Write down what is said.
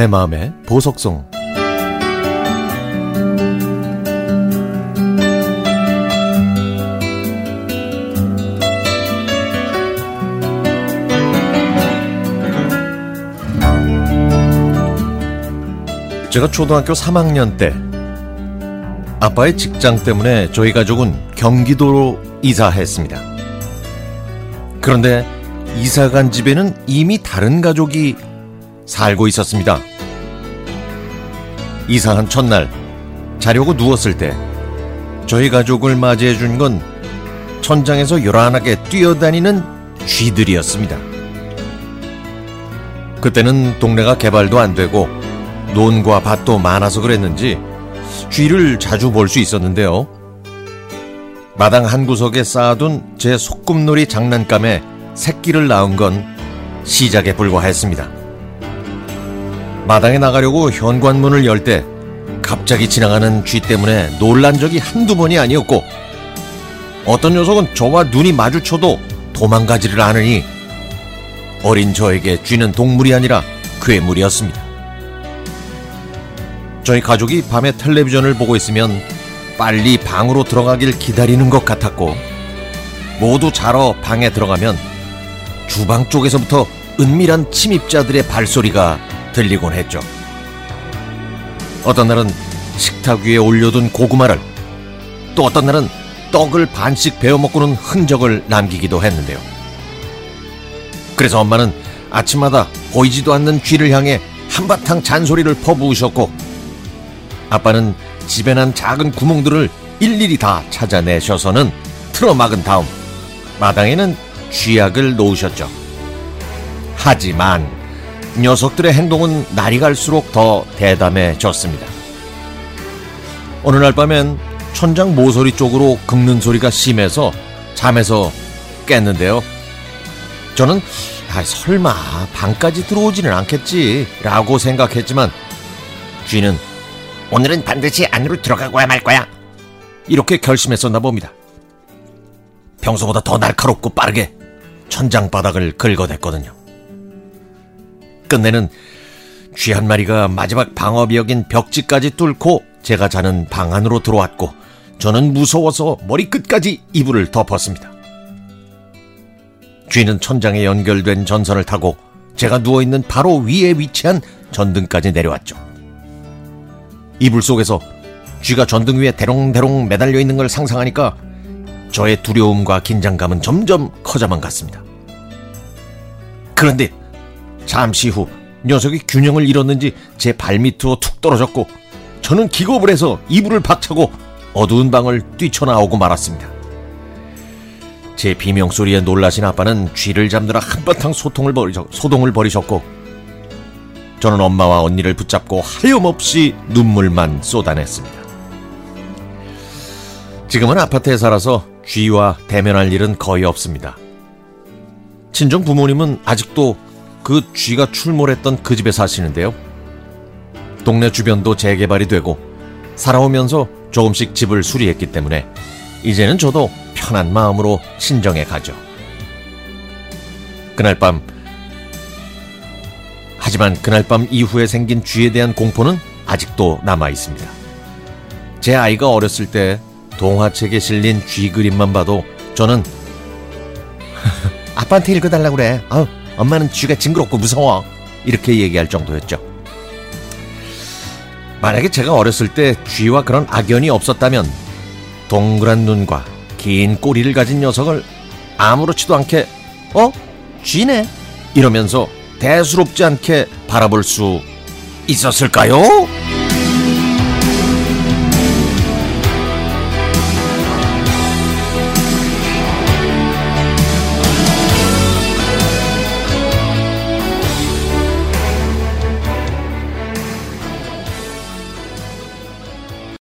내 마음의 보석성 제가 초등학교 3학년 때 아빠의 직장 때문에 저희 가족은 경기도로 이사했습니다. 그런데 이사 간 집에는 이미 다른 가족이 살고 있었습니다. 이사한 첫날 자려고 누웠을 때 저희 가족을 맞이해 준 건 천장에서 요란하게 뛰어다니는 쥐들이었습니다. 그때는 동네가 개발도 안 되고 논과 밭도 많아서 그랬는지 쥐를 자주 볼 수 있었는데요. 마당 한 구석에 쌓아둔 제 소꿉놀이 장난감에 새끼를 낳은 건 시작에 불과했습니다. 마당에 나가려고 현관문을 열 때 갑자기 지나가는 쥐 때문에 놀란 적이 한두 번이 아니었고 어떤 녀석은 저와 눈이 마주쳐도 도망가지를 않으니 어린 저에게 쥐는 동물이 아니라 괴물이었습니다. 저희 가족이 밤에 텔레비전을 보고 있으면 빨리 방으로 들어가길 기다리는 것 같았고 모두 자러 방에 들어가면 주방 쪽에서부터 은밀한 침입자들의 발소리가 들리곤 했죠. 어떤 날은 식탁 위에 올려둔 고구마를 또 어떤 날은 떡을 반씩 베어 먹고는 흔적을 남기기도 했는데요. 그래서 엄마는 아침마다 보이지도 않는 쥐를 향해 한바탕 잔소리를 퍼부으셨고 아빠는 집에 난 작은 구멍들을 일일이 다 찾아내셔서는 틀어막은 다음 마당에는 쥐약을 놓으셨죠. 하지만 녀석들의 행동은 날이 갈수록 더 대담해졌습니다. 어느 날 밤엔 천장 모서리 쪽으로 긁는 소리가 심해서 잠에서 깼는데요. 저는 아, 설마 방까지 들어오지는 않겠지 라고 생각했지만 쥐는 오늘은 반드시 안으로 들어가고야 말 거야. 이렇게 결심했었나 봅니다. 평소보다 더 날카롭고 빠르게 천장 바닥을 긁어댔거든요. 끝내는 쥐 한 마리가 마지막 방어벽인 벽지까지 뚫고 제가 자는 방 안으로 들어왔고 저는 무서워서 머리끝까지 이불을 덮었습니다. 쥐는 천장에 연결된 전선을 타고 제가 누워있는 바로 위에 위치한 전등까지 내려왔죠. 이불 속에서 쥐가 전등 위에 대롱대롱 매달려 있는 걸 상상하니까 저의 두려움과 긴장감은 점점 커져만 갔습니다. 그런데 잠시 후 녀석이 균형을 잃었는지 제 발밑으로 툭 떨어졌고 저는 기겁을 해서 이불을 박차고 어두운 방을 뛰쳐나오고 말았습니다. 제 비명소리에 놀라신 아빠는 쥐를 잡느라 한바탕 소통을 벌이셨, 소동을 벌이셨고 저는 엄마와 언니를 붙잡고 하염없이 눈물만 쏟아냈습니다. 지금은 아파트에 살아서 쥐와 대면할 일은 거의 없습니다. 친정 부모님은 아직도 그 쥐가 출몰했던 그 집에 사시는데요. 동네 주변도 재개발이 되고 살아오면서 조금씩 집을 수리했기 때문에 이제는 저도 편한 마음으로 친정에 가죠. 그날 밤 하지만 그날 밤 이후에 생긴 쥐에 대한 공포는 아직도 남아 있습니다. 제 아이가 어렸을 때 동화책에 실린 쥐 그림만 봐도 저는 아빠한테 읽어달라고 그래. 아, 엄마는 쥐가 징그럽고 무서워. 이렇게 얘기할 정도였죠. 만약에 제가 어렸을 때 쥐와 그런 악연이 없었다면 동그란 눈과 긴 꼬리를 가진 녀석을 아무렇지도 않게 어? 쥐네? 이러면서 대수롭지 않게 바라볼 수 있었을까요?